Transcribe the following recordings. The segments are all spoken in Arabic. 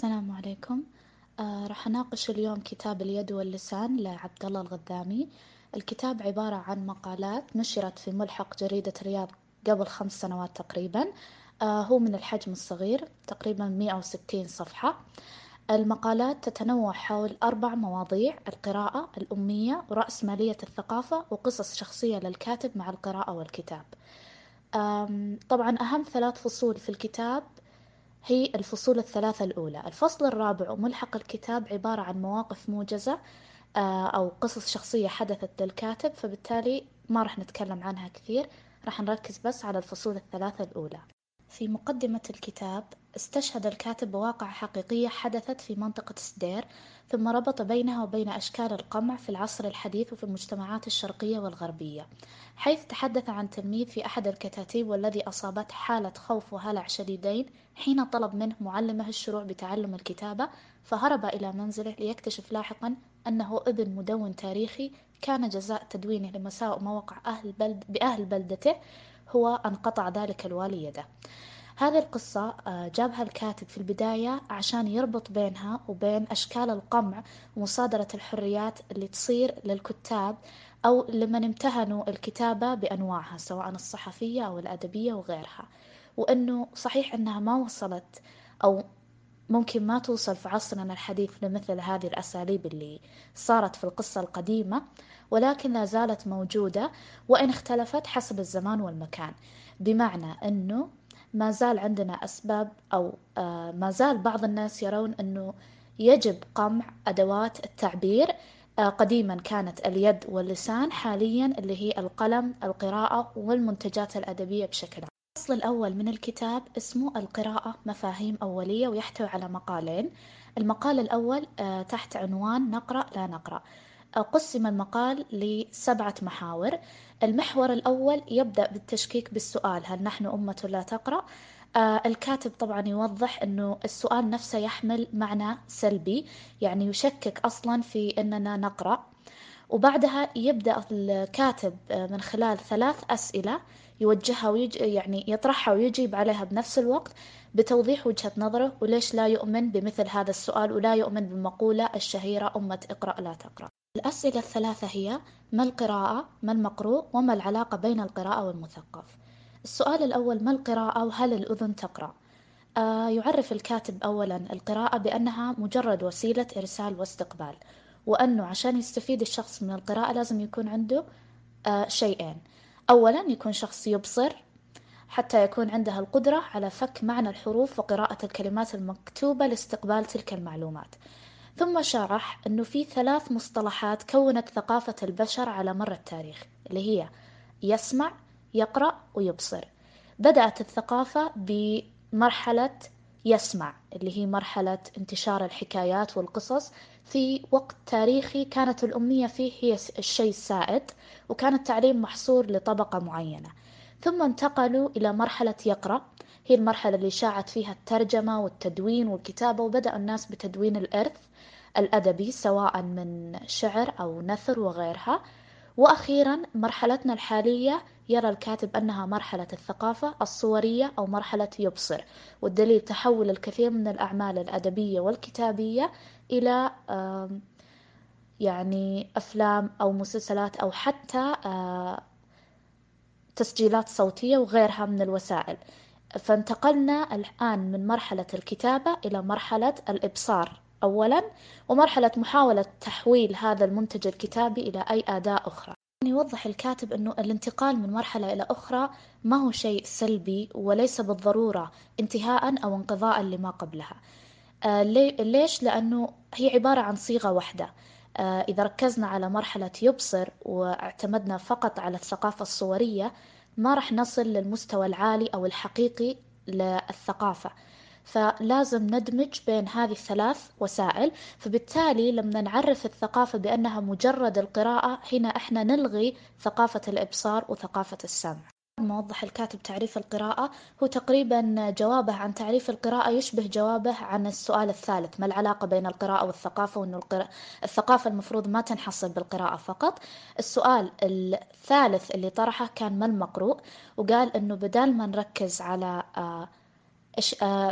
السلام عليكم. آه راح أناقش اليوم كتاب اليد واللسان لعبد الله الغذامي الكتاب عبارة عن مقالات نشرت في ملحق جريدة رياض قبل خمس سنوات تقريبا. آه هو من الحجم الصغير تقريبا 160 صفحة. المقالات تتنوع حول أربع مواضيع القراءة الأمية ورأسمالية الثقافة وقصص شخصية للكاتب مع القراءة والكتاب. طبعا أهم ثلاث فصول في الكتاب هي الفصول الثلاثة الأولى. الفصل الرابع وملحق الكتاب عبارة عن مواقف موجزة آه، أو قصص شخصية حدثت للكاتب فبالتالي ما راح نتكلم عنها كثير. راح نركز بس على الفصول الثلاثة الأولى. في مقدمة الكتاب استشهد الكاتب بواقعة حقيقية حدثت في منطقة سدير ثم ربط بينها وبين أشكال القمع في العصر الحديث وفي المجتمعات الشرقية والغربية حيث تحدث عن تلميذ في أحد الكتاتيب والذي أصابته حالة خوف وهلع شديدين حين طلب منه معلمه الشروع بتعلم الكتابة فهرب إلى منزله ليكتشف لاحقا أنه ابن مدون تاريخي كان جزاء تدوينه لمساوئ مواقع أهل بلد بأهل بلدته هو أن قطع ذلك الوالي يده. هذه القصة آه، جابها الكاتب في البداية عشان يربط بينها وبين أشكال القمع ومصادرة الحريات اللي تصير للكتاب أو لمن امتهنوا الكتابة بأنواعها سواء الصحفية أو الأدبية وغيرها. وأنه صحيح أنها ما وصلت أو ممكن ما توصل في عصرنا الحديث لمثل هذه الأساليب اللي صارت في القصة القديمة. ولكن لا زالت موجودة وإن اختلفت حسب الزمان والمكان. بمعنى أنه ما زال عندنا أسباب أو آه، ما زال بعض الناس يرون أنه يجب قمع أدوات التعبير آه، قديما كانت اليد واللسان حاليا اللي هي القلم القراءة والمنتجات الأدبية بشكل عام. الفصل الأول من الكتاب اسمه القراءة مفاهيم أولية ويحتوي على مقالين. المقال الأول آه، تحت عنوان نقرأ لا نقرأ. قسم المقال لسبعة محاور. المحور الأول يبدأ بالتشكيك بالسؤال هل نحن أمة لا تقرأ؟ آه الكاتب طبعا يوضح أنه السؤال نفسه يحمل معنى سلبي يعني يشكك أصلا في أننا نقرأ. وبعدها يبدأ الكاتب آه، من خلال ثلاث أسئلة. يوجهها ويج... يعني يطرحها ويجيب عليها بنفس الوقت بتوضيح وجهة نظره وليش لا يؤمن بمثل هذا السؤال ولا يؤمن بالمقولة الشهيرة أمة اقرأ لا تقرأ الأسئلة الثلاثة هي ما القراءة؟ ما المقروء؟ وما العلاقة بين القراءة والمثقف؟ السؤال الأول ما القراءة وهل الأذن تقرأ؟ آه يعرف الكاتب أولا القراءة بأنها مجرد وسيلة إرسال واستقبال وأنه عشان يستفيد الشخص من القراءة لازم يكون عنده آه شيئين أولا يكون شخص يبصر حتى يكون عندها القدرة على فك معنى الحروف وقراءة الكلمات المكتوبة لاستقبال تلك المعلومات. ثم شرح أنه في ثلاث مصطلحات كونت ثقافة البشر على مر التاريخ اللي هي يسمع يقرأ ويبصر. بدأت الثقافة بمرحلة يسمع اللي هي مرحلة انتشار الحكايات والقصص في وقت تاريخي كانت الأمية فيه هي الشيء السائد وكان التعليم محصور لطبقة معينة. ثم انتقلوا إلى مرحلة يقرأ. هي المرحلة اللي شاعت فيها الترجمة والتدوين والكتابة وبدأ الناس بتدوين الإرث الأدبي سواء من شعر أو نثر وغيرها. وأخيرا مرحلتنا الحالية يرى الكاتب أنها مرحلة الثقافة الصورية أو مرحلة يبصر والدليل تحول الكثير من الأعمال الأدبية والكتابية إلى يعني أفلام أو مسلسلات أو حتى تسجيلات صوتية وغيرها من الوسائل. فانتقلنا الآن من مرحلة الكتابة إلى مرحلة الإبصار أولا ومرحلة محاولة تحويل هذا المنتج الكتابي إلى أي أداة أخرى. يوضح الكاتب أنه الانتقال من مرحلة إلى أخرى ما هو شيء سلبي وليس بالضرورة انتهاء أو انقضاء لما قبلها. آه ليش؟ لأنه هي عبارة عن صيغة واحدة. آه إذا ركزنا على مرحلة يبصر واعتمدنا فقط على الثقافة الصورية ما راح نصل للمستوى العالي أو الحقيقي للثقافة. فلازم ندمج بين هذه الثلاث وسائل. فبالتالي لما نعرف الثقافة بأنها مجرد القراءة هنا إحنا نلغي ثقافة الإبصار وثقافة السمع. موضح الكاتب تعريف القراءة. هو تقريبا جوابه عن تعريف القراءة يشبه جوابه عن السؤال الثالث. ما العلاقة بين القراءة والثقافة وأنه الثقافة المفروض ما تنحصر بالقراءة فقط. السؤال الثالث اللي طرحه كان ما المقروء؟ وقال أنه بدال ما نركز على آه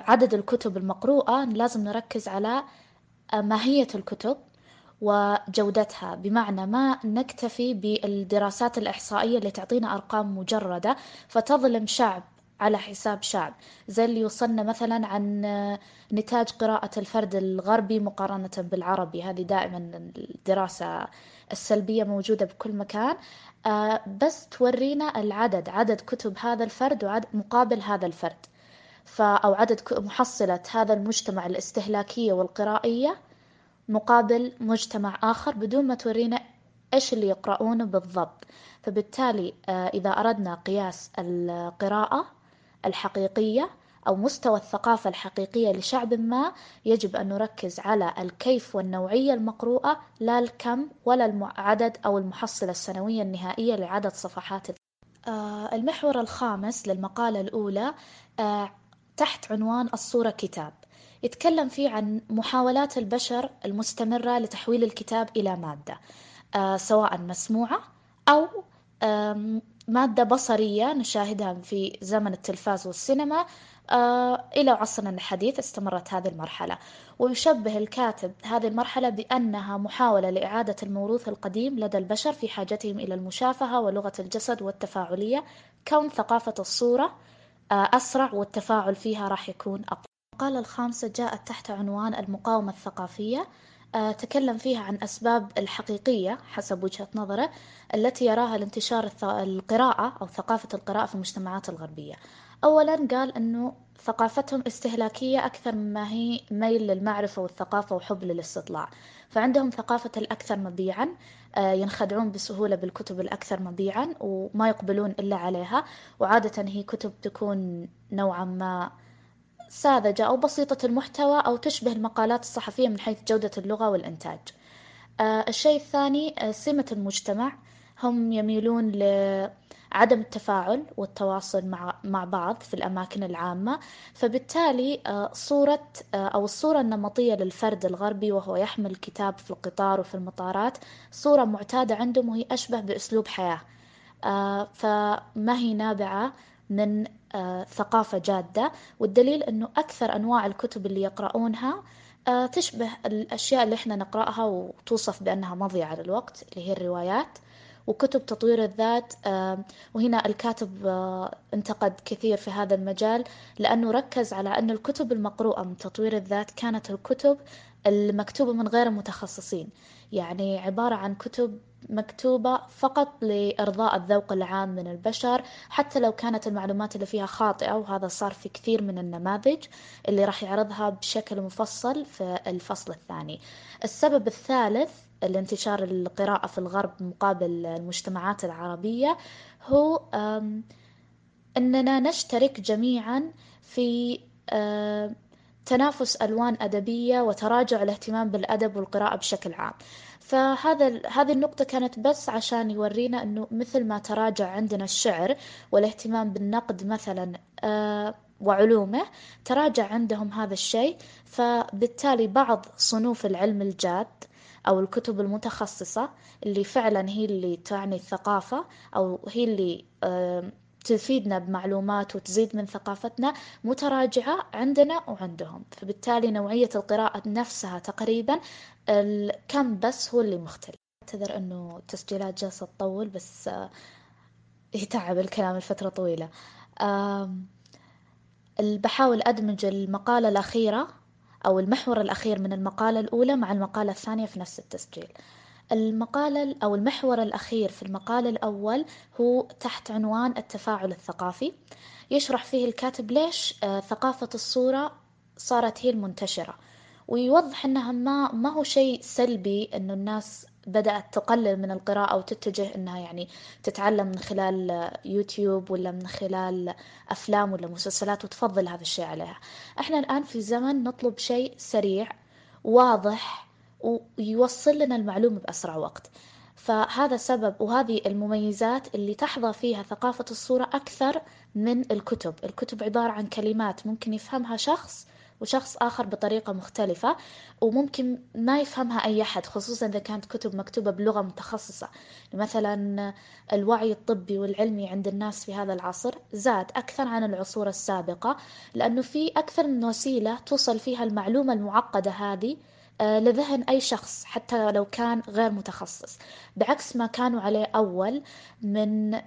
عدد الكتب المقروءة لازم نركز على ماهية الكتب وجودتها بمعنى ما نكتفي بالدراسات الإحصائية اللي تعطينا أرقام مجردة فتظلم شعب على حساب شعب. زي اللي يوصلنا مثلا عن نتاج قراءة الفرد الغربي مقارنة بالعربي. هذه دائما الدراسة السلبية موجودة بكل مكان. آه، بس تورينا العدد عدد كتب هذا الفرد وعدد مقابل هذا الفرد. أو عدد محصلة هذا المجتمع الاستهلاكية والقرائية مقابل مجتمع آخر بدون ما تورينا إيش اللي يقرؤونه بالضبط. فبالتالي آه، إذا أردنا قياس القراءة الحقيقية أو مستوى الثقافة الحقيقية لشعب ما يجب أن نركز على الكيف والنوعية المقروءة لا الكم ولا العدد أو المحصلة السنوية النهائية لعدد صفحات. آه، المحور الخامس للمقالة الأولى آه، تحت عنوان الصورة كتاب. يتكلم فيه عن محاولات البشر المستمرة لتحويل الكتاب إلى مادة آه، سواء مسموعة أو مادة بصرية نشاهدها في زمن التلفاز والسينما آه، إلى عصرنا الحديث استمرت هذه المرحلة. ويشبه الكاتب هذه المرحلة بأنها محاولة لإعادة الموروث القديم لدى البشر في حاجتهم إلى المشافهة ولغة الجسد والتفاعلية كون ثقافة الصورة أسرع والتفاعل فيها راح يكون أقوى. المقالة الخامسة جاءت تحت عنوان المقاومة الثقافية. آه، تكلم فيها عن أسباب الحقيقية حسب وجهة نظره التي يراها لانتشار القراءة أو ثقافة القراءة في المجتمعات الغربية. أولا قال أنه ثقافتهم استهلاكية أكثر مما هي ميل للمعرفة والثقافة وحب للاستطلاع. فعندهم ثقافة الأكثر مبيعا آه، ينخدعون بسهولة بالكتب الأكثر مبيعا وما يقبلون إلا عليها. وعادة هي كتب تكون نوعا ما ساذجة أو بسيطة المحتوى أو تشبه المقالات الصحفية من حيث جودة اللغة والإنتاج. آه، الشيء الثاني آه، سمة المجتمع. هم يميلون لعدم التفاعل والتواصل مع مع بعض في الأماكن العامة. فبالتالي آه، صورة أو الصورة النمطية للفرد الغربي وهو يحمل كتاب في القطار وفي المطارات صورة معتادة عندهم وهي أشبه بأسلوب حياة. فما هي نابعة من آه، ثقافة جادة. والدليل أنه أكثر أنواع الكتب اللي يقرؤونها آه، تشبه الأشياء اللي إحنا نقرأها وتوصف بأنها مضيعة للوقت اللي هي الروايات. وكتب تطوير الذات آه، وهنا الكاتب انتقد كثير في هذا المجال لأنه ركز على أن الكتب المقروءة من تطوير الذات كانت الكتب المكتوبة من غير المتخصصين يعني عبارة عن كتب مكتوبة فقط لإرضاء الذوق العام من البشر حتى لو كانت المعلومات اللي فيها خاطئة وهذا صار في كثير من النماذج اللي راح يعرضها بشكل مفصل في الفصل الثاني. السبب الثالث لانتشار القراءة في الغرب مقابل المجتمعات العربية هو أننا نشترك جميعا في تنافس ألوان أدبية وتراجع الاهتمام بالأدب والقراءة بشكل عام. فهذا هذه النقطة كانت بس عشان يورينا أنه مثل ما تراجع عندنا الشعر والاهتمام بالنقد مثلا آه وعلومه تراجع عندهم هذا الشيء. فبالتالي بعض صنوف العلم الجاد أو الكتب المتخصصة اللي فعلا هي اللي تعني الثقافة أو هي اللي آه تفيدنا بمعلومات وتزيد من ثقافتنا متراجعة عندنا وعندهم. فبالتالي نوعية القراءة نفسها تقريبا الكم بس هو اللي مختلف. أعتذر أنه التسجيلات جالسة تطول بس يتعب الكلام لفترة طويلة. بحاول أدمج المقالة الأخيرة أو المحور الأخير من المقالة الأولى مع المقالة الثانية في نفس التسجيل. المقالة أو المحور الأخير في المقال الأول هو تحت عنوان التفاعل الثقافي. يشرح فيه الكاتب ليش آه، ثقافة الصورة صارت هي المنتشرة. ويوضح أنها ما, ما هو شيء سلبي أنه الناس بدأت تقلل من القراءة وتتجه أنها يعني تتعلم من خلال يوتيوب ولا من خلال أفلام ولا مسلسلات وتفضل هذا الشيء عليها. إحنا الآن في زمن نطلب شيء سريع واضح ويوصل لنا المعلومة بأسرع وقت. فهذا سبب وهذه المميزات اللي تحظى فيها ثقافة الصورة أكثر من الكتب. الكتب عبارة عن كلمات ممكن يفهمها شخص وشخص آخر بطريقة مختلفة وممكن ما يفهمها أي أحد خصوصا إذا كانت كتب مكتوبة بلغة متخصصة. مثلا الوعي الطبي والعلمي عند الناس في هذا العصر زاد أكثر عن العصور السابقة لأنه في أكثر من وسيلة توصل فيها المعلومة المعقدة هذه آه، لذهن أي شخص حتى لو كان غير متخصص. بعكس ما كانوا عليه أول من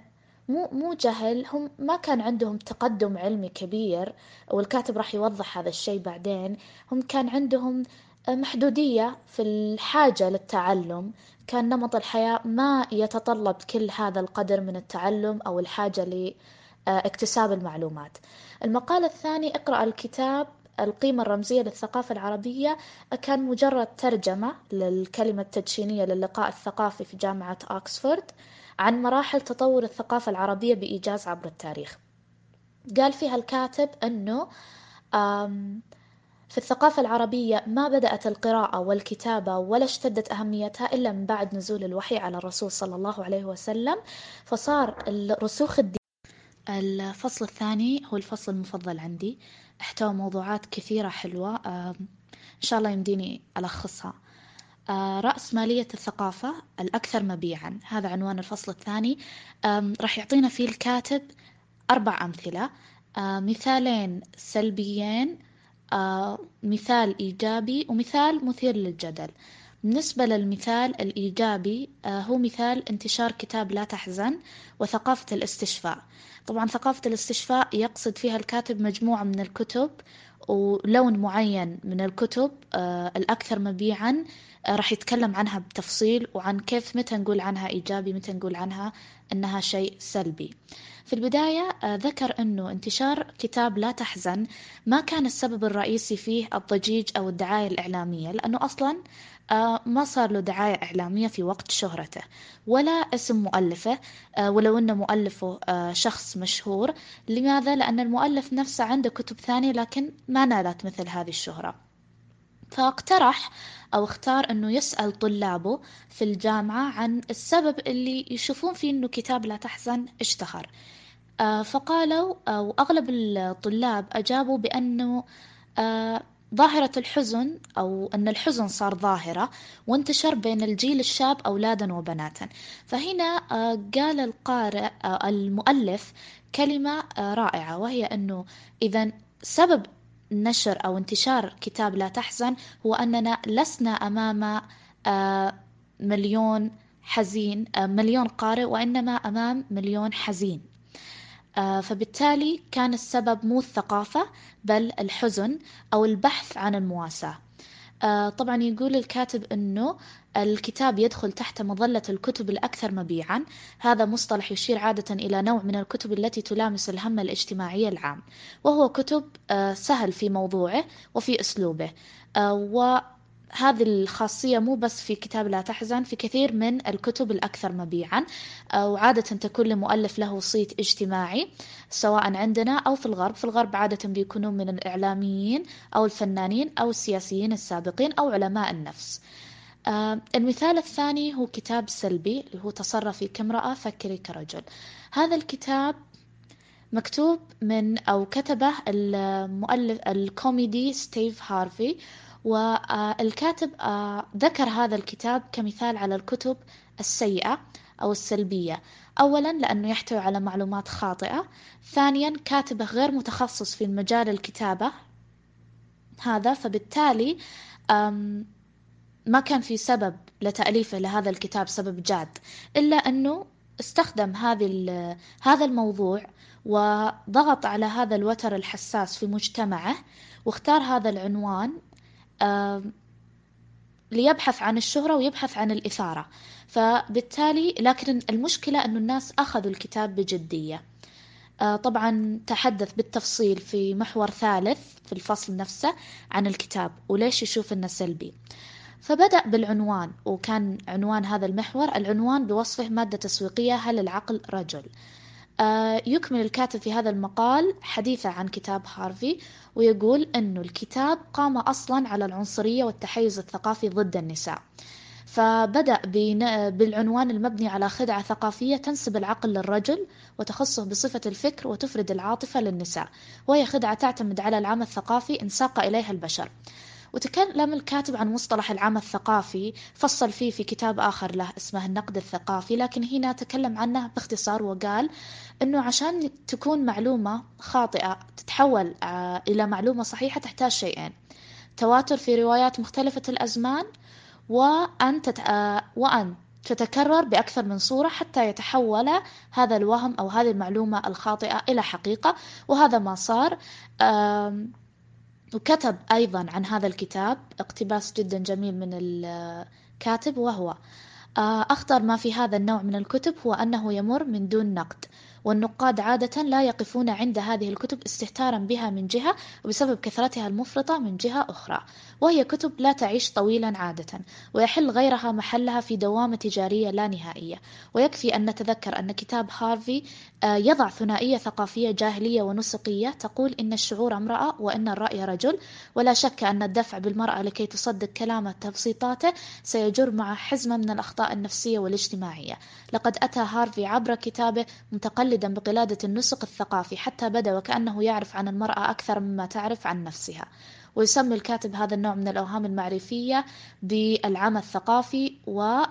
مو مو جهل هم ما كان عندهم تقدم علمي كبير والكاتب راح يوضح هذا الشيء بعدين. هم كان عندهم محدودية في الحاجة للتعلم. كان نمط الحياة ما يتطلب كل هذا القدر من التعلم أو الحاجة لاكتساب المعلومات. المقال الثاني اقرأ الكتاب القيمة الرمزية للثقافة العربية كان مجرد ترجمة للكلمة التدشينية للقاء الثقافي في جامعة أكسفورد. عن مراحل تطور الثقافة العربية بإيجاز عبر التاريخ. قال فيها الكاتب أنه في الثقافة العربية ما بدأت القراءة والكتابة ولا اشتدت أهميتها إلا من بعد نزول الوحي على الرسول صلى الله عليه وسلم فصار الرسوخ الدين الفصل الثاني هو الفصل المفضل عندي. أحتوى موضوعات كثيرة حلوة إن شاء الله يمديني ألخصها. آه، رأس مالية الثقافة الأكثر مبيعا. هذا عنوان الفصل الثاني. راح يعطينا فيه الكاتب أربع أمثلة. آه، مثالين سلبيين آه، مثال إيجابي ومثال مثير للجدل. بالنسبة للمثال الإيجابي هو مثال انتشار كتاب لا تحزن وثقافة الاستشفاء. طبعا ثقافة الاستشفاء يقصد فيها الكاتب مجموعة من الكتب ولون معين من الكتب الأكثر مبيعا راح يتكلم عنها بتفصيل وعن كيف متى نقول عنها إيجابي متى نقول عنها أنها شيء سلبي. في البداية آه، ذكر أنه انتشار كتاب لا تحزن ما كان السبب الرئيسي فيه الضجيج أو الدعاية الإعلامية لأنه أصلا آه، ما صار له دعاية إعلامية في وقت شهرته ولا اسم مؤلفه آه، ولو أن مؤلفه شخص مشهور. لماذا؟ لأن المؤلف نفسه عنده كتب ثانية لكن ما نالت مثل هذه الشهرة. فاقترح أو اختار أنه يسأل طلابه في الجامعة عن السبب اللي يشوفون فيه أنه كتاب لا تحزن اشتهر. آه، فقالوا أو أغلب الطلاب أجابوا بأنه آه، ظاهرة الحزن أو أن الحزن صار ظاهرة وانتشر بين الجيل الشاب أولادا وبناتا. فهنا آه، قال القارئ المؤلف كلمة رائعة وهي أنه إذا سبب نشر أو انتشار كتاب لا تحزن هو أننا لسنا أمام آه، مليون حزين آه، مليون قارئ وإنما أمام مليون حزين. آه، فبالتالي كان السبب مو الثقافة بل الحزن أو البحث عن المواساة. طبعا يقول الكاتب أنه الكتاب يدخل تحت مظلة الكتب الأكثر مبيعا. هذا مصطلح يشير عادة إلى نوع من الكتب التي تلامس الهم الاجتماعي العام. وهو كتب آه، سهل في موضوعه وفي أسلوبه. آه، وهذه الخاصية مو بس في كتاب لا تحزن في كثير من الكتب الأكثر مبيعا آه، وعادة تكون لمؤلف له صيت اجتماعي سواء عندنا أو في الغرب. في الغرب عادة بيكونون من الإعلاميين أو الفنانين أو السياسيين السابقين أو علماء النفس. آه المثال الثاني هو كتاب سلبي اللي هو تصرفي كامرأة فكري كرجل هذا الكتاب مكتوب من أو كتبه المؤلف الكوميدي ستيف هارفي. والكاتب آه ذكر هذا الكتاب كمثال على الكتب السيئة أو السلبية. أولا لأنه يحتوي على معلومات خاطئة. ثانيا كاتبه غير متخصص في مجال الكتابة هذا فبالتالي ما كان في سبب لتأليفه لهذا الكتاب سبب جاد إلا أنه استخدم هذه هذا الموضوع وضغط على هذا الوتر الحساس في مجتمعه واختار هذا العنوان ليبحث عن الشهرة ويبحث عن الإثارة. فبالتالي لكن المشكلة أن الناس أخذوا الكتاب بجدية. آه، طبعا تحدث بالتفصيل في محور ثالث في الفصل نفسه عن الكتاب وليش يشوف إنه سلبي. فبدأ بالعنوان وكان عنوان هذا المحور العنوان بوصفه مادة تسويقية هل العقل رجل؟ يكمل الكاتب في هذا المقال حديثه عن كتاب هارفي ويقول أنه الكتاب قام أصلا على العنصرية والتحيز الثقافي ضد النساء. فبدأ بالعنوان المبني على خدعة ثقافية تنسب العقل للرجل وتخصه بصفة الفكر وتفرد العاطفة للنساء. وهي خدعة تعتمد على العمى الثقافي إن ساق إليها البشر. وتكلم الكاتب عن مصطلح العمى الثقافي فصل فيه في كتاب آخر له اسمه النقد الثقافي لكن هنا تكلم عنه باختصار وقال أنه عشان تكون معلومة خاطئة تتحول آه، إلى معلومة صحيحة تحتاج شيئين. تواتر في روايات مختلفة الأزمان وأن, تت... آه، وأن تتكرر بأكثر من صورة حتى يتحول هذا الوهم أو هذه المعلومة الخاطئة إلى حقيقة وهذا ما صار. وكتب أيضا عن هذا الكتاب اقتباس جدا جميل من الكاتب وهو آه، أخطر ما في هذا النوع من الكتب هو أنه يمر من دون نقد. والنقاد عادة لا يقفون عند هذه الكتب استهتارا بها من جهة وبسبب كثرتها المفرطة من جهة أخرى وهي كتب لا تعيش طويلا عادة ويحل غيرها محلها في دوامة تجارية لا نهائية. ويكفي أن نتذكر أن كتاب هارفي آه، يضع ثنائية ثقافية جاهلية ونسقية تقول إن الشعور امرأة وإن الرأي رجل ولا شك أن الدفع بالمرأة لكي تصدق كلامه تبسيطاته سيجر مع حزمة من الأخطاء النفسية والاجتماعية. لقد أتى هارفي عبر كتابه متقلدا بقلادة النسق الثقافي حتى بدا وكأنه يعرف عن المرأة أكثر مما تعرف عن نفسها. ويسمي الكاتب هذا النوع من الأوهام المعرفية بالعمى الثقافي وتكلم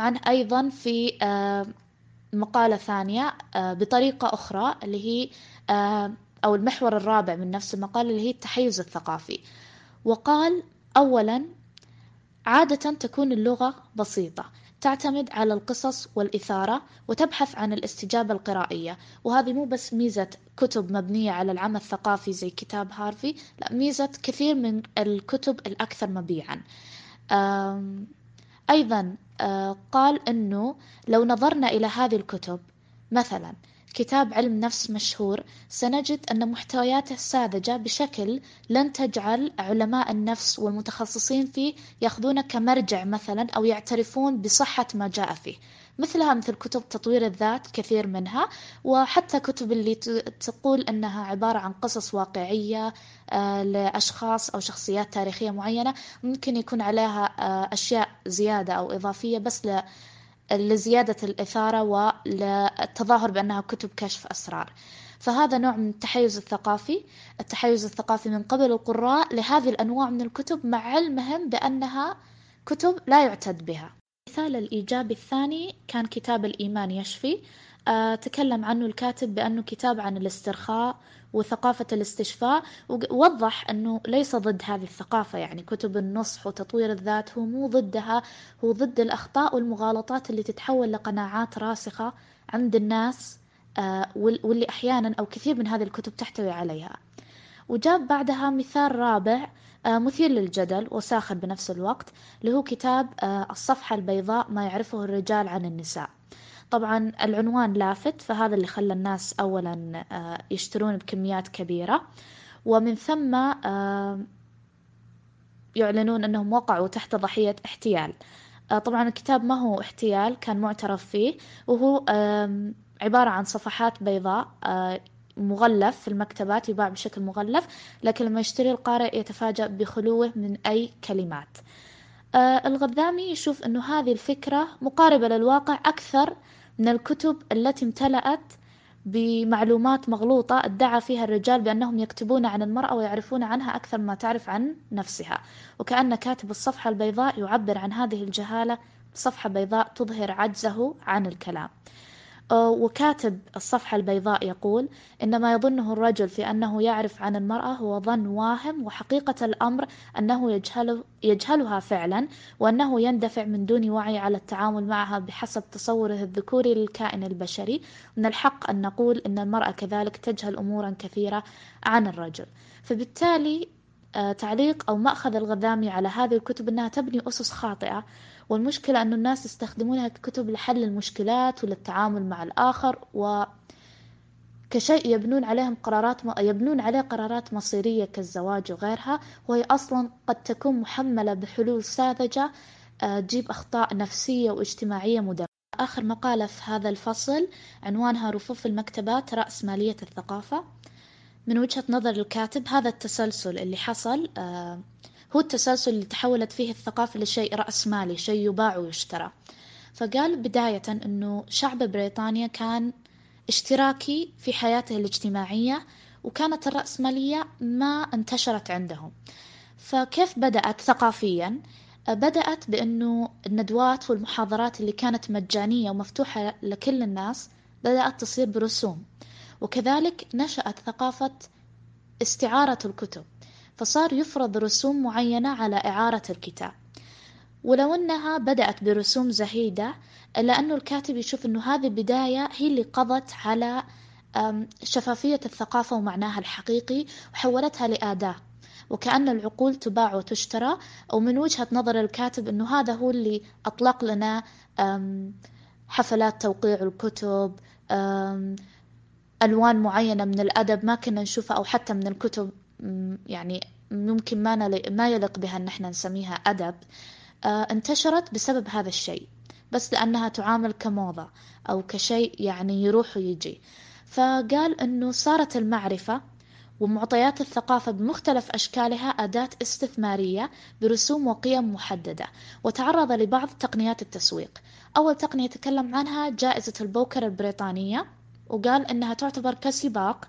عنه أيضا في آه، مقالة ثانية آه، بطريقة أخرى اللي هي آه، أو المحور الرابع من نفس المقالة اللي هي التحيز الثقافي. وقال أولا عادة تكون اللغة بسيطة. تعتمد على القصص والإثارة وتبحث عن الاستجابة القرائية. وهذه مو بس ميزة كتب مبنية على العمل الثقافي زي كتاب هارفي لا ميزة كثير من الكتب الأكثر مبيعا. أيضا قال أنه لو نظرنا إلى هذه الكتب مثلا كتاب علم نفس مشهور سنجد أن محتوياته ساذجة بشكل لن تجعل علماء النفس والمتخصصين فيه يأخذونه كمرجع مثلا أو يعترفون بصحة ما جاء فيه. مثلها مثل كتب تطوير الذات كثير منها وحتى كتب اللي تقول أنها عبارة عن قصص واقعية آه، لأشخاص أو شخصيات تاريخية معينة ممكن يكون عليها آه، أشياء زيادة أو إضافية بس لزيادة الإثارة وللتظاهر بأنها كتب كشف أسرار. فهذا نوع من التحيز الثقافي التحيز الثقافي من قبل القراء لهذه الأنواع من الكتب مع علمهم بأنها كتب لا يعتد بها. المثال الإيجابي الثاني كان كتاب الإيمان يشفي. آه، تكلم عنه الكاتب بأنه كتاب عن الاسترخاء وثقافة الاستشفاء ووضح أنه ليس ضد هذه الثقافة يعني كتب النصح وتطوير الذات هو مو ضدها هو ضد الأخطاء والمغالطات اللي تتحول لقناعات راسخة عند الناس آه، واللي أحيانا أو كثير من هذه الكتب تحتوي عليها. وجاب بعدها مثال رابع آه، مثير للجدل وساخر بنفس الوقت اللي هو كتاب الصفحة البيضاء ما يعرفه الرجال عن النساء. طبعا العنوان لافت فهذا اللي خلى الناس أولا آه، يشترون بكميات كبيرة. ومن ثم آه، يعلنون أنهم وقعوا تحت ضحية احتيال. آه، طبعا الكتاب ما هو احتيال كان معترف فيه. وهو عبارة عن صفحات بيضاء مغلف في المكتبات يباع بشكل مغلف. لكن لما يشتري القارئ يتفاجأ بخلوه من أي كلمات. الغذامي يشوف أنه هذه الفكرة مقاربة للواقع أكثر من الكتب التي امتلأت بمعلومات مغلوطة ادعى فيها الرجال بأنهم يكتبون عن المرأة ويعرفون عنها أكثر ما تعرف عن نفسها. وكأن كاتب الصفحة البيضاء يعبر عن هذه الجهالة. بصفحة بيضاء تظهر عجزه عن الكلام. وكاتب الصفحة البيضاء يقول إن ما يظنه الرجل في أنه يعرف عن المرأة هو ظن واهم وحقيقة الأمر أنه يجهل يجهلها فعلا وأنه يندفع من دون وعي على التعامل معها بحسب تصوره الذكوري للكائن البشري. من الحق أن نقول أن المرأة كذلك تجهل أمورا كثيرة عن الرجل. فبالتالي آه، تعليق أو مأخذ الغذامي على هذه الكتب أنها تبني أسس خاطئة والمشكلة أنه الناس يستخدمونها ككتب لحل المشكلات وللتعامل مع الآخر و كشيء يبنون عليهم قرارات يبنون عليه قرارات مصيرية كالزواج وغيرها وهي أصلا قد تكون محملة بحلول ساذجة آه، تجيب أخطاء نفسية واجتماعية مدمرة. آخر مقالة في هذا الفصل عنوانها رفوف المكتبات رأس مالية الثقافة. من وجهة نظر الكاتب هذا التسلسل اللي حصل آه، هو التسلسل اللي تحولت فيه الثقافة لشيء رأسمالي شيء يباع ويشترى. فقال بداية أنه شعب بريطانيا كان اشتراكي في حياته الاجتماعية وكانت الرأسمالية ما انتشرت عندهم. فكيف بدأت ثقافيا؟ بدأت بأنه الندوات والمحاضرات اللي كانت مجانية ومفتوحة لكل الناس بدأت تصير برسوم. وكذلك نشأت ثقافة استعارة الكتب. فصار يفرض رسوم معينة على إعارة الكتاب. ولو أنها بدأت برسوم زهيدة إلا أنه الكاتب يشوف أنه هذه البداية هي اللي قضت على شفافية الثقافة ومعناها الحقيقي وحولتها لأداة وكأن العقول تباع وتشترى ومن وجهة نظر الكاتب أنه هذا هو اللي أطلق لنا حفلات توقيع الكتب ألوان معينة من الأدب ما كنا نشوفها أو حتى من الكتب يعني ممكن ما ما يليق بها أن إحنا نسميها أدب آه، انتشرت بسبب هذا الشيء بس لأنها تعامل كموضة أو كشيء يعني يروح ويجي. فقال أنه صارت المعرفة ومعطيات الثقافة بمختلف أشكالها أداة استثمارية برسوم وقيم محددة وتعرض لبعض تقنيات التسويق. أول تقنية تكلم عنها جائزة البوكر البريطانية وقال أنها تعتبر كسباق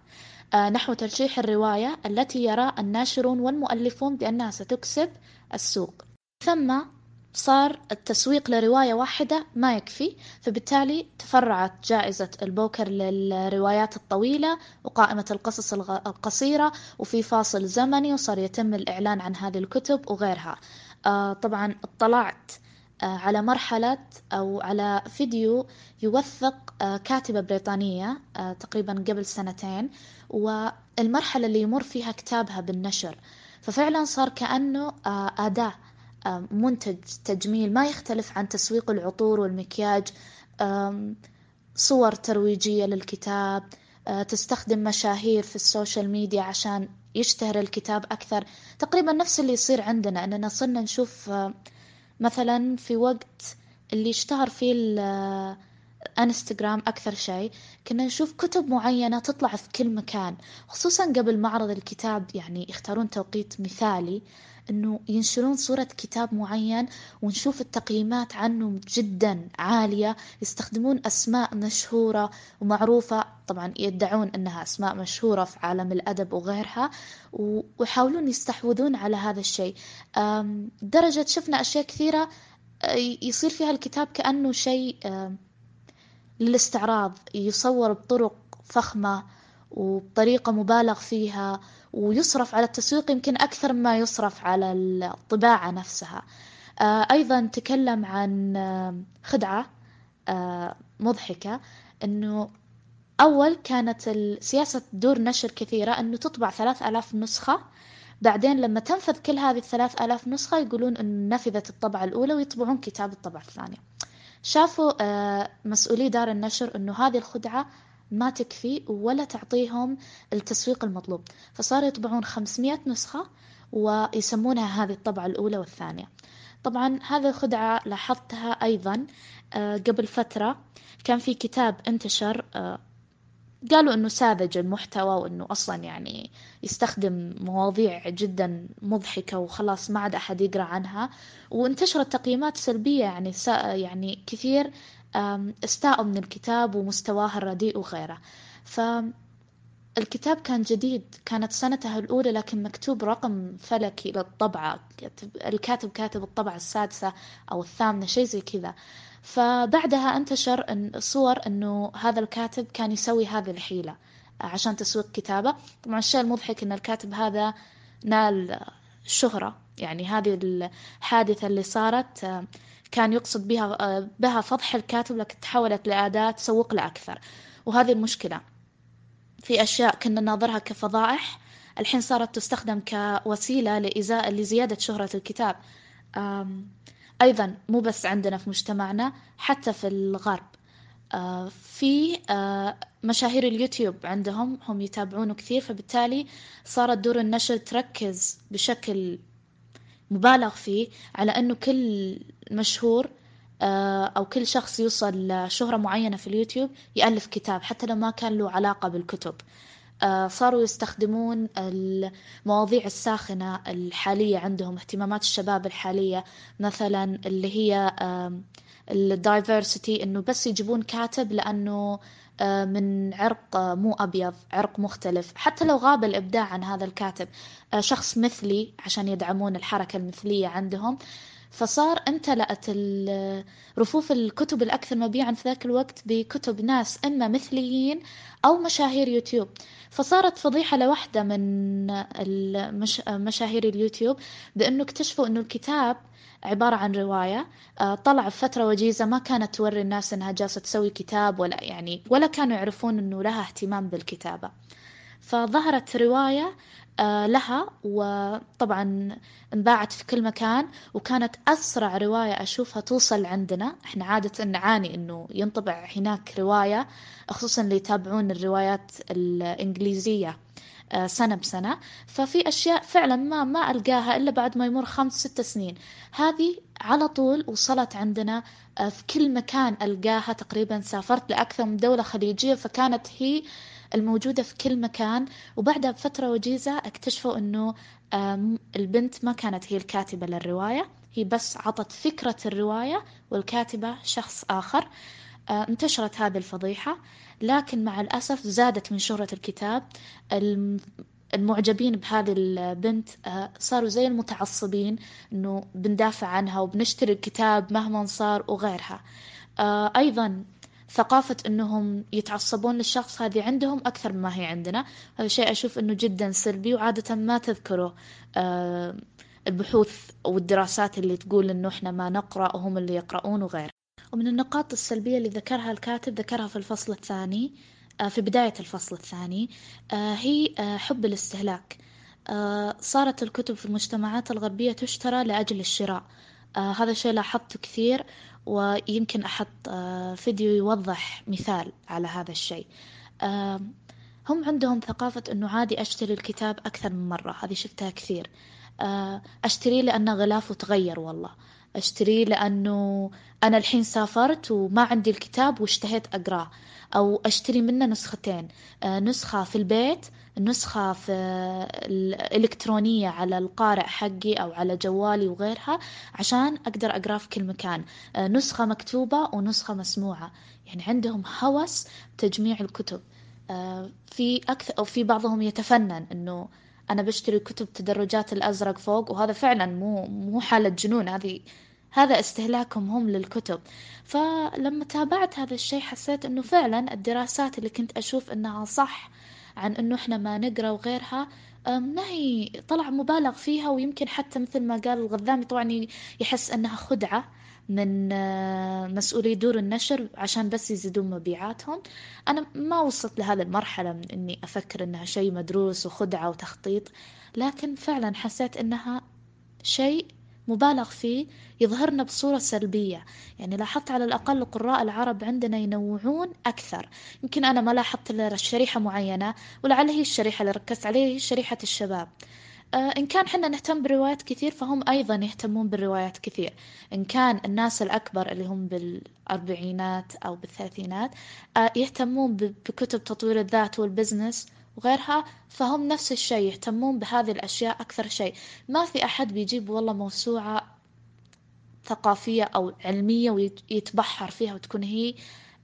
نحو ترشيح الرواية التي يرى الناشرون والمؤلفون بأنها ستكسب السوق. ثم صار التسويق لرواية واحدة ما يكفي فبالتالي تفرعت جائزة البوكر للروايات الطويلة وقائمة القصص القصيرة وفي فاصل زمني وصار يتم الإعلان عن هذه الكتب وغيرها. آه طبعا اطلعت آه على مرحلة أو على فيديو يوثق آه كاتبة بريطانية آه تقريبا قبل سنتين. والمرحلة اللي يمر فيها كتابها بالنشر. ففعلا صار كأنه آه أداة منتج تجميل ما يختلف عن تسويق العطور والمكياج صور ترويجية للكتاب تستخدم مشاهير في السوشيال ميديا عشان يشتهر الكتاب أكثر. تقريبا نفس اللي يصير عندنا أننا صرنا نشوف مثلا في وقت اللي اشتهر فيه الانستغرام أكثر شيء. كنا نشوف كتب معينة تطلع في كل مكان. خصوصا قبل معرض الكتاب يعني يختارون توقيت مثالي إنه ينشرون صورة كتاب معين ونشوف التقييمات عنه جدا عالية. يستخدمون أسماء مشهورة ومعروفة. طبعا يدعون إنها أسماء مشهورة في عالم الأدب وغيرها ويحاولون يستحوذون على هذا الشيء. درجة شفنا أشياء كثيرة يصير فيها الكتاب كأنه شيء للاستعراض يصور بطرق فخمة وبطريقة مبالغ فيها ويصرف على التسويق يمكن أكثر مما يصرف على الطباعة نفسها. آه، أيضا تكلم عن آه، خدعة آه، مضحكة أنه أول كانت السياسة دور نشر كثيرة أنه تطبع ثلاث ألاف نسخة. بعدين لما تنفذ كل هذه الثلاث ألاف نسخة يقولون أن نفذت الطبعة الأولى ويطبعون كتاب الطبعة الثانية. شافوا مسؤولي دار النشر أنه هذه الخدعة ما تكفي ولا تعطيهم التسويق المطلوب. فصاروا يطبعون 500 نسخة ويسمونها هذه الطبعة الأولى والثانية. طبعا هذه الخدعة لاحظتها أيضا آه، قبل فترة كان في كتاب انتشر آه، قالوا إنه ساذج المحتوى وإنه أصلا يعني يستخدم مواضيع جدا مضحكة وخلاص ما عاد أحد يقرأ عنها. وانتشرت تقييمات سلبية يعني يعني كثير استاءوا من الكتاب ومستواه الرديء وغيره. فالكتاب كان جديد كانت سنته الأولى لكن مكتوب رقم فلكي للطبعة الكاتب كاتب الطبعة السادسة أو الثامنة شيء زي كذا. فبعدها انتشر صور أنه هذا الكاتب كان يسوي هذه الحيلة عشان تسويق كتابة. طبعا الشيء المضحك أن الكاتب هذا نال شهرة يعني هذه الحادثة اللي صارت كان يقصد بها بها فضح الكاتب لكن تحولت لأداة تسوق له أكثر. وهذه المشكلة. في أشياء كنا نناظرها كفضائح. الحين صارت تستخدم كوسيلة لإزاء لزيادة شهرة الكتاب. أيضا مو بس عندنا في مجتمعنا حتى في الغرب. في مشاهير اليوتيوب عندهم هم يتابعونه كثير فبالتالي صارت دور النشر تركز بشكل مبالغ فيه على أنه كل مشهور آه، أو كل شخص يوصل لشهرة معينة في اليوتيوب يألف كتاب حتى لو ما كان له علاقة بالكتب. آه، صاروا يستخدمون المواضيع الساخنة الحالية عندهم اهتمامات الشباب الحالية مثلا اللي هي الدايفرسيتي إنه بس يجيبون كاتب لأنه آه، من عرق مو أبيض عرق مختلف. حتى لو غاب الإبداع عن هذا الكاتب آه، شخص مثلي عشان يدعمون الحركة المثلية عندهم فصار امتلأت رفوف الكتب الأكثر مبيعا في ذاك الوقت بكتب ناس إما مثليين أو مشاهير يوتيوب. فصارت فضيحة لوحدة من مشاهير اليوتيوب بأنه اكتشفوا أنه الكتاب عبارة عن رواية آه، طلع في فترة وجيزة ما كانت توري الناس أنها جالسة تسوي كتاب ولا يعني ولا كانوا يعرفون أنه لها اهتمام بالكتابة. فظهرت رواية لها وطبعا انباعت في كل مكان وكانت أسرع رواية أشوفها توصل عندنا. إحنا عادة نعاني إنه ينطبع هناك رواية خصوصا اللي يتابعون الروايات الإنجليزية آه، سنة بسنة. ففي أشياء فعلا ما ما ألقاها إلا بعد ما يمر خمس ست سنين. هذه على طول وصلت عندنا آه، في كل مكان ألقاها تقريبا. سافرت لأكثر من دولة خليجية فكانت هي الموجودة في كل مكان. وبعدها بفترة وجيزة اكتشفوا أنه البنت ما كانت هي الكاتبة للرواية. هي بس عطت فكرة الرواية والكاتبة شخص آخر. آه، انتشرت هذه الفضيحة. لكن مع الأسف زادت من شهرة الكتاب. المعجبين بهذه البنت آه، صاروا زي المتعصبين إنه بندافع عنها وبنشتري الكتاب مهما صار وغيرها. آه، أيضا ثقافة إنهم يتعصبون للشخص هذه عندهم أكثر مما هي عندنا. هذا شيء أشوف إنه جدا سلبي وعادة ما تذكره آه، البحوث والدراسات اللي تقول إنه إحنا ما نقرأ وهم اللي يقرؤون وغيره. ومن النقاط السلبية اللي ذكرها الكاتب ذكرها في الفصل الثاني آه، في بداية الفصل الثاني آه، هي حب الاستهلاك. صارت الكتب في المجتمعات الغربية تشترى لأجل الشراء. هذا الشيء لاحظته كثير ويمكن أحط آه، فيديو يوضح مثال على هذا الشيء. آه، هم عندهم ثقافة أنه عادي أشتري الكتاب أكثر من مرة هذه شفتها كثير. آه، أشتريه لأن غلافه تغير والله. أشتريه لأنه أنا الحين سافرت وما عندي الكتاب واشتهيت أقراه أو أشتري منه نسختين. نسخة في البيت نسخة في الإلكترونية على القارئ حقي أو على جوالي وغيرها عشان أقدر أقرأ في كل مكان. آه، نسخة مكتوبة ونسخة مسموعة. يعني عندهم هوس تجميع الكتب. آه، في أكثر أو في بعضهم يتفنن إنه أنا بشتري كتب تدرجات الأزرق فوق وهذا فعلا مو مو حالة جنون هذه هذا استهلاكهم هم للكتب. فلما تابعت هذا الشيء حسيت إنه فعلا الدراسات اللي كنت أشوف إنها صح عن إنه إحنا ما نقرأ وغيرها ما هي طلع مبالغ فيها ويمكن حتى مثل ما قال الغذامي طبعا يحس إنها خدعة. من آه، مسؤولي دور النشر عشان بس يزيدون مبيعاتهم. أنا ما وصلت لهذه المرحلة من إني أفكر إنها شيء مدروس وخدعة وتخطيط لكن فعلا حسيت إنها شيء مبالغ فيه يظهرنا بصورة سلبية. يعني لاحظت على الأقل قراء العرب عندنا ينوعون أكثر. يمكن أنا ما لاحظت إلا شريحة معينة ولعل هي الشريحة اللي ركزت عليها هي شريحة الشباب. إن كان حنا نهتم بروايات كثير فهم أيضا يهتمون بالروايات كثير. إن كان الناس الأكبر اللي هم بالأربعينات أو بالثلاثينات آه، يهتمون بكتب تطوير الذات والبزنس وغيرها فهم نفس الشيء يهتمون بهذه الأشياء أكثر شيء. ما في أحد بيجيب والله موسوعة ثقافية أو علمية ويتبحر فيها وتكون هي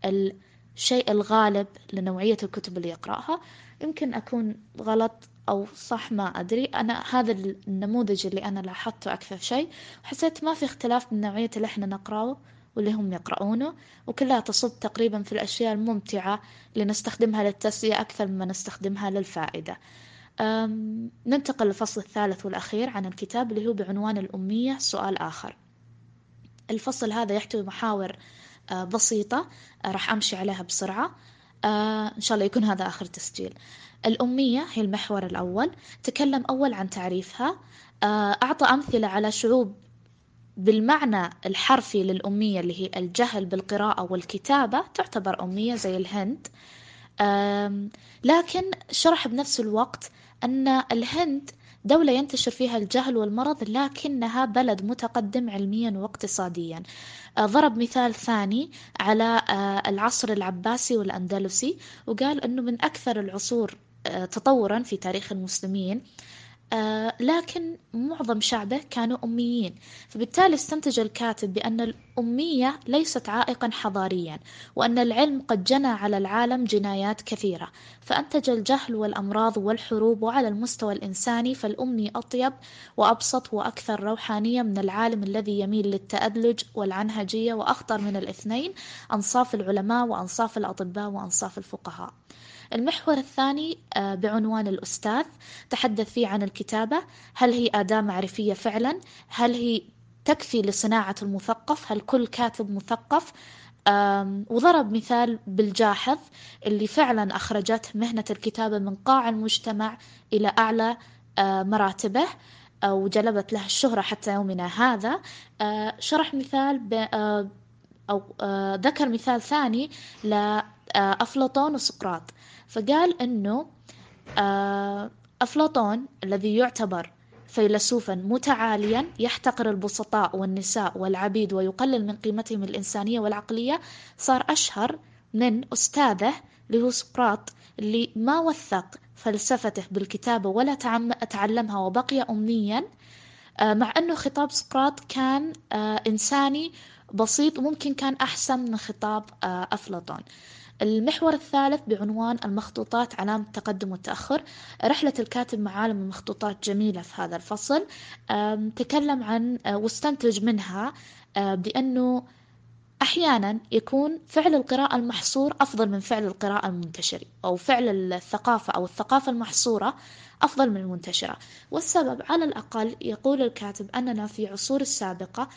الشيء الغالب لنوعية الكتب اللي يقرأها. يمكن أكون غلط أو صح ما أدري. أنا هذا النموذج اللي أنا لاحظته أكثر شيء. وحسيت ما في اختلاف من نوعية اللي إحنا نقرأه واللي هم يقرؤونه وكلها تصب تقريبا في الأشياء الممتعة اللي نستخدمها للتسلية أكثر مما نستخدمها للفائدة. ننتقل للفصل الثالث والأخير عن الكتاب اللي هو بعنوان الأمية سؤال آخر. الفصل هذا يحتوي محاور أه، بسيطة راح أمشي عليها بسرعة. أه، إن شاء الله يكون هذا آخر تسجيل. الأمية هي المحور الأول تكلم أول عن تعريفها. أعطى أمثلة على شعوب بالمعنى الحرفي للأمية اللي هي الجهل بالقراءة والكتابة تعتبر أمية زي الهند. لكن شرح بنفس الوقت أن الهند دولة ينتشر فيها الجهل والمرض لكنها بلد متقدم علميا واقتصاديا. أه، ضرب مثال ثاني على أه، العصر العباسي والأندلسي وقال أنه من أكثر العصور تطورا في تاريخ المسلمين آه، لكن معظم شعبه كانوا أميين. فبالتالي استنتج الكاتب بأن الأمية ليست عائقا حضاريا وأن العلم قد جنى على العالم جنايات كثيرة. فأنتج الجهل والأمراض والحروب وعلى المستوى الإنساني فالأمي أطيب وأبسط وأكثر روحانية من العالم الذي يميل للتأدلج والعنهجية وأخطر من الاثنين أنصاف العلماء وأنصاف الأطباء وأنصاف الفقهاء. المحور الثاني آه، بعنوان الأستاذ تحدث فيه عن الكتابة. هل هي أداة معرفية فعلا؟ هل هي تكفي لصناعة المثقف؟ هل كل كاتب مثقف؟ وضرب مثال بالجاحظ اللي فعلا أخرجت مهنة الكتابة من قاع المجتمع إلى أعلى آه، مراتبه وجلبت له الشهرة حتى يومنا هذا. آه، شرح مثال أو ذكر مثال ثاني لأفلاطون وسقراط. فقال أنه آه، أفلاطون الذي يعتبر فيلسوفا متعاليا يحتقر البسطاء والنساء والعبيد ويقلل من قيمتهم الإنسانية والعقلية صار أشهر من أستاذه اللي هو سقراط اللي ما وثق فلسفته بالكتابة ولا تعلمها وبقي أمنيا آه، مع أنه خطاب سقراط كان آه، إنساني بسيط وممكن كان أحسن من خطاب أفلاطون. المحور الثالث بعنوان المخطوطات علامة التقدم والتأخر رحلة الكاتب مع عالم المخطوطات جميلة في هذا الفصل. تكلم عن آه، واستنتج منها آه، بأنه أحيانا يكون فعل القراءة المحصور أفضل من فعل القراءة المنتشر أو فعل الثقافة أو الثقافة المحصورة أفضل من المنتشرة. والسبب على الأقل يقول الكاتب أننا في عصور السابقة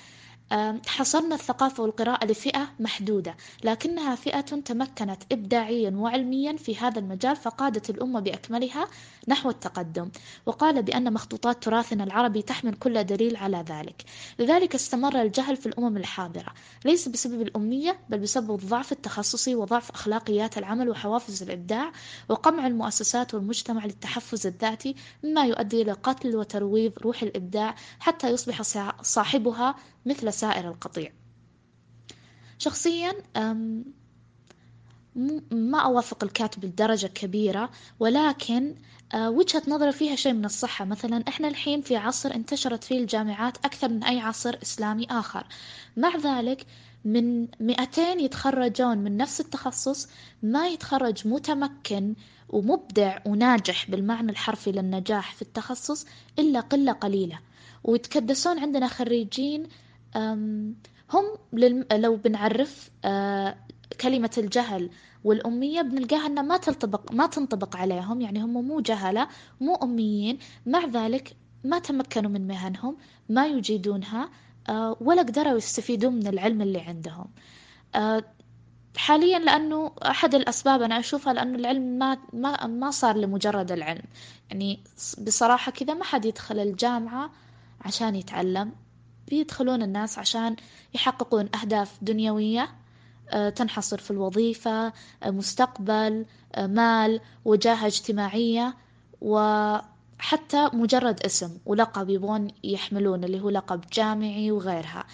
حصرنا الثقافة والقراءة لفئة محدودة لكنها فئة تمكنت إبداعيا وعلميا في هذا المجال فقادت الأمة بأكملها نحو التقدم وقال بأن مخطوطات تراثنا العربي تحمل كل دليل على ذلك. لذلك استمر الجهل في الأمم الحاضرة ليس بسبب الأمية بل بسبب الضعف التخصصي وضعف أخلاقيات العمل وحوافز الإبداع وقمع المؤسسات والمجتمع للتحفز الذاتي مما يؤدي إلى قتل وترويض روح الإبداع حتى يصبح صاحبها مثل سائر القطيع. شخصيا ما أوافق الكاتب لدرجة كبيرة ولكن وجهة نظري فيها شيء من الصحة. مثلا إحنا الحين في عصر انتشرت فيه الجامعات أكثر من أي عصر إسلامي آخر. مع ذلك من 200 يتخرجون من نفس التخصص ما يتخرج متمكن ومبدع وناجح بالمعنى الحرفي للنجاح في التخصص إلا قلة قليلة. ويتكدسون عندنا خريجين هم لو بنعرف آه، كلمة الجهل والأمية بنلقاها أنها ما تنطبق ما تنطبق عليهم يعني هم مو جهلة مو أميين مع ذلك ما تمكنوا من مهنهم ما يجيدونها آه، ولا قدروا يستفيدون من العلم اللي عندهم. آه، حاليا لأنه أحد الأسباب أنا أشوفها لأنه العلم ما ما ما صار لمجرد العلم. يعني بصراحة كذا ما حد يدخل الجامعة عشان يتعلم. بيدخلون الناس عشان يحققون أهداف دنيوية آه، تنحصر في الوظيفة آه، مستقبل آه، مال وجاهة اجتماعية وحتى مجرد اسم ولقب يبغون يحملون اللي هو لقب جامعي وغيرها.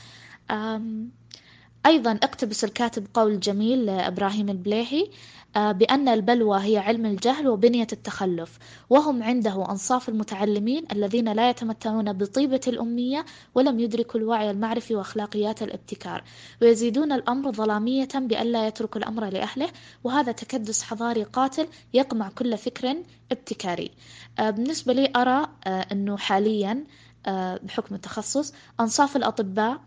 أيضا اقتبس الكاتب قول جميل لإبراهيم البليهي بأن البلوى هي علم الجهل وبنية التخلف وهم عنده أنصاف المتعلمين الذين لا يتمتعون بطيبة الأمية ولم يدركوا الوعي المعرفي وأخلاقيات الابتكار. ويزيدون الأمر ظلامية بأن لا يتركوا الأمر لأهله وهذا تكدس حضاري قاتل يقمع كل فكر ابتكاري. آه، بالنسبة لي أرى آه، أنه حاليا بحكم التخصص أنصاف الأطباء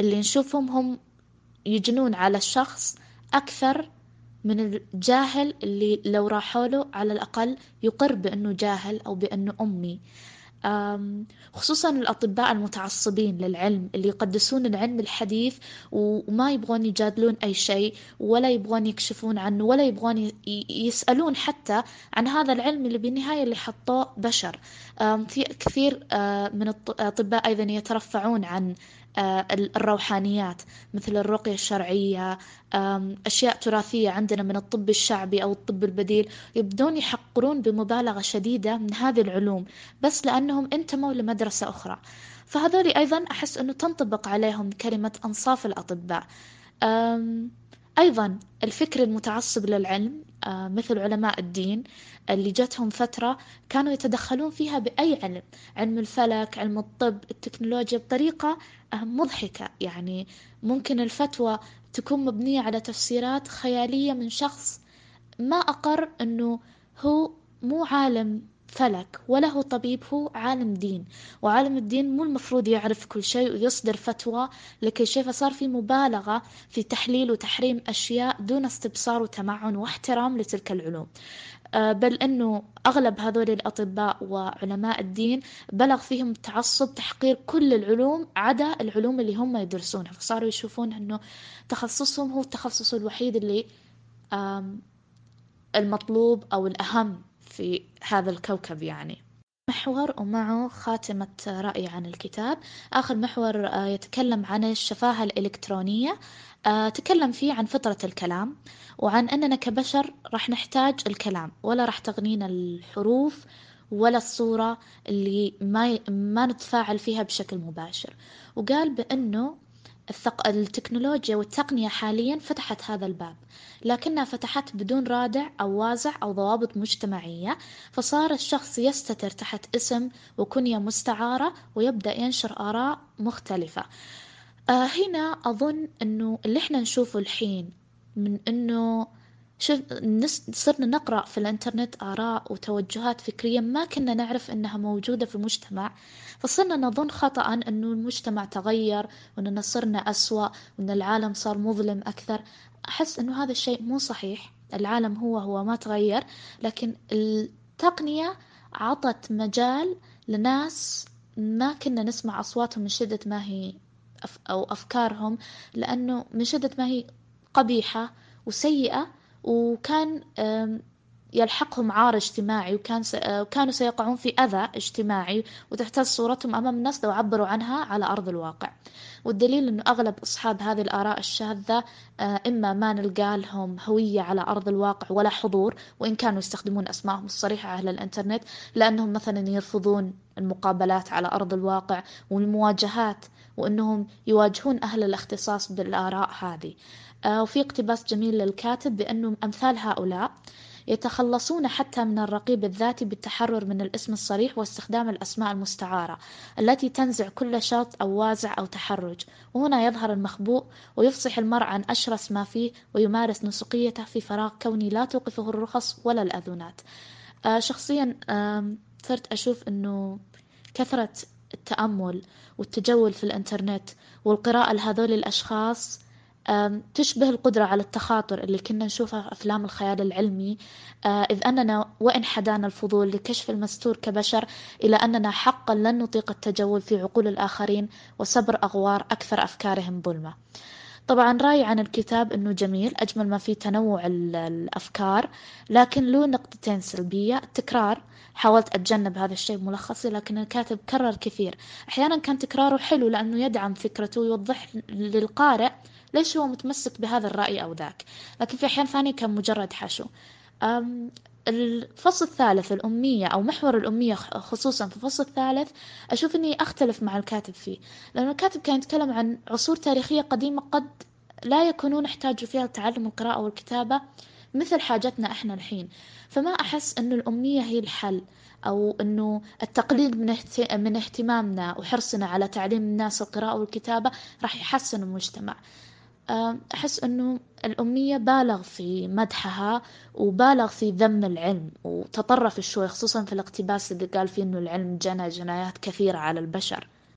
اللي نشوفهم هم يجنون على الشخص أكثر من الجاهل اللي لو راحوا له على الأقل يقر بأنه جاهل أو بأنه أمي. خصوصا الأطباء المتعصبين للعلم اللي يقدسون العلم الحديث وما يبغون يجادلون أي شيء ولا يبغون يكشفون عنه ولا يبغون يسألون حتى عن هذا العلم اللي بالنهاية اللي حطوه بشر. في كثير من الأطباء أيضا يترفعون عن آه، الروحانيات مثل الرقية الشرعية أشياء تراثية عندنا من الطب الشعبي أو الطب البديل يبدون يحقرون بمبالغة شديدة من هذه العلوم بس لأنهم انتموا لمدرسة أخرى. فهذول أيضا أحس أنه تنطبق عليهم كلمة أنصاف الأطباء. أيضا الفكر المتعصب للعلم آه، مثل علماء الدين اللي جتهم فترة كانوا يتدخلون فيها بأي علم علم الفلك علم الطب التكنولوجيا بطريقة آه، مضحكة. يعني ممكن الفتوى تكون مبنية على تفسيرات خيالية من شخص ما أقر أنه هو مو عالم فلك ولا هو طبيب هو عالم دين وعالم الدين مو المفروض يعرف كل شيء ويصدر فتوى لكل شيء فصار في مبالغة في تحليل وتحريم أشياء دون استبصار وتمعن واحترام لتلك العلوم. آه، بل أنه أغلب هذول الأطباء وعلماء الدين بلغ فيهم التعصب تحقير كل العلوم عدا العلوم اللي هم يدرسونها. فصاروا يشوفون أنه تخصصهم هو التخصص الوحيد اللي المطلوب أو الأهم. في هذا الكوكب يعني. محور ومعه خاتمة رأي عن الكتاب. آخر محور آه، يتكلم عن الشفاهة الإلكترونية. آه، تكلم فيه عن فطرة الكلام وعن أننا كبشر راح نحتاج الكلام. ولا راح تغنينا الحروف ولا الصورة اللي ما ما نتفاعل فيها بشكل مباشر. وقال بأنه الثق... التكنولوجيا والتقنية حاليا فتحت هذا الباب لكنها فتحت بدون رادع أو وازع أو ضوابط مجتمعية فصار الشخص يستتر تحت اسم وكنية مستعارة ويبدأ ينشر آراء مختلفة. آه هنا أظن أنه اللي إحنا نشوفه الحين من أنه شوف صرنا نقرأ في الإنترنت آراء وتوجهات فكرية ما كنا نعرف إنها موجودة في المجتمع فصرنا نظن خطأ إنه المجتمع تغير وإننا صرنا أسوأ وإن العالم صار مظلم أكثر. أحس إنه هذا الشيء مو صحيح. العالم هو هو ما تغير لكن التقنية عطت مجال لناس ما كنا نسمع أصواتهم من شدة ما هي أو أفكارهم لأنه من شدة ما هي قبيحة وسيئة وكان يلحقهم عار اجتماعي وكان وكانوا سيقعون في أذى اجتماعي وتحتاج صورتهم أمام الناس لو عبروا عنها على أرض الواقع. والدليل أنه أغلب أصحاب هذه الآراء الشاذة آه، إما ما نلقى لهم هوية على أرض الواقع ولا حضور وإن كانوا يستخدمون أسمائهم الصريحة على الإنترنت لأنهم مثلا يرفضون المقابلات على أرض الواقع والمواجهات وأنهم يواجهون أهل الاختصاص بالآراء هذه. آه، وفي اقتباس جميل للكاتب بأنه أمثال هؤلاء يتخلصون حتى من الرقيب الذاتي بالتحرر من الاسم الصريح واستخدام الأسماء المستعارة التي تنزع كل شرط أو وازع أو تحرج. وهنا يظهر المخبوء ويفصح المرء عن أشرس ما فيه ويمارس نسقيته في فراغ كوني لا توقفه الرخص ولا الأذونات. آه، شخصيا صرت أشوف أنه كثرة التأمل والتجول في الإنترنت والقراءة لهذول الأشخاص تشبه القدرة على التخاطر اللي كنا نشوفها في أفلام الخيال العلمي. آه، إذ أننا وإن حدانا الفضول لكشف المستور كبشر إلى أننا حقا لن نطيق التجول في عقول الآخرين وصبر أغوار أكثر أفكارهم ظلمة. طبعا رأيي عن الكتاب أنه جميل أجمل ما فيه تنوع الأفكار لكن له نقطتين سلبية. التكرار حاولت أتجنب هذا الشيء ملخصي لكن الكاتب كرر كثير. أحيانا كان تكراره حلو لأنه يدعم فكرته ويوضح للقارئ ليش هو متمسك بهذا الرأي أو ذاك؟ لكن في أحيان ثانية كان مجرد حشو. الفصل الثالث الأمية أو محور الأمية خصوصا في الفصل الثالث أشوف أني أختلف مع الكاتب فيه. لأن الكاتب كان يتكلم عن عصور تاريخية قديمة قد لا يكونون احتاجوا فيها تعلم القراءة والكتابة مثل حاجتنا إحنا الحين. فما أحس إنه الامنيه هي الحل أو إنه التقليل من من اهتمامنا وحرصنا على تعليم الناس القراءة والكتابة راح يحسن المجتمع. أحس أنه الأمية بالغ في مدحها وبالغ في ذم العلم وتطرف شوي خصوصا في الاقتباس اللي قال فيه أنه العلم جنى جنايات كثيرة على البشر.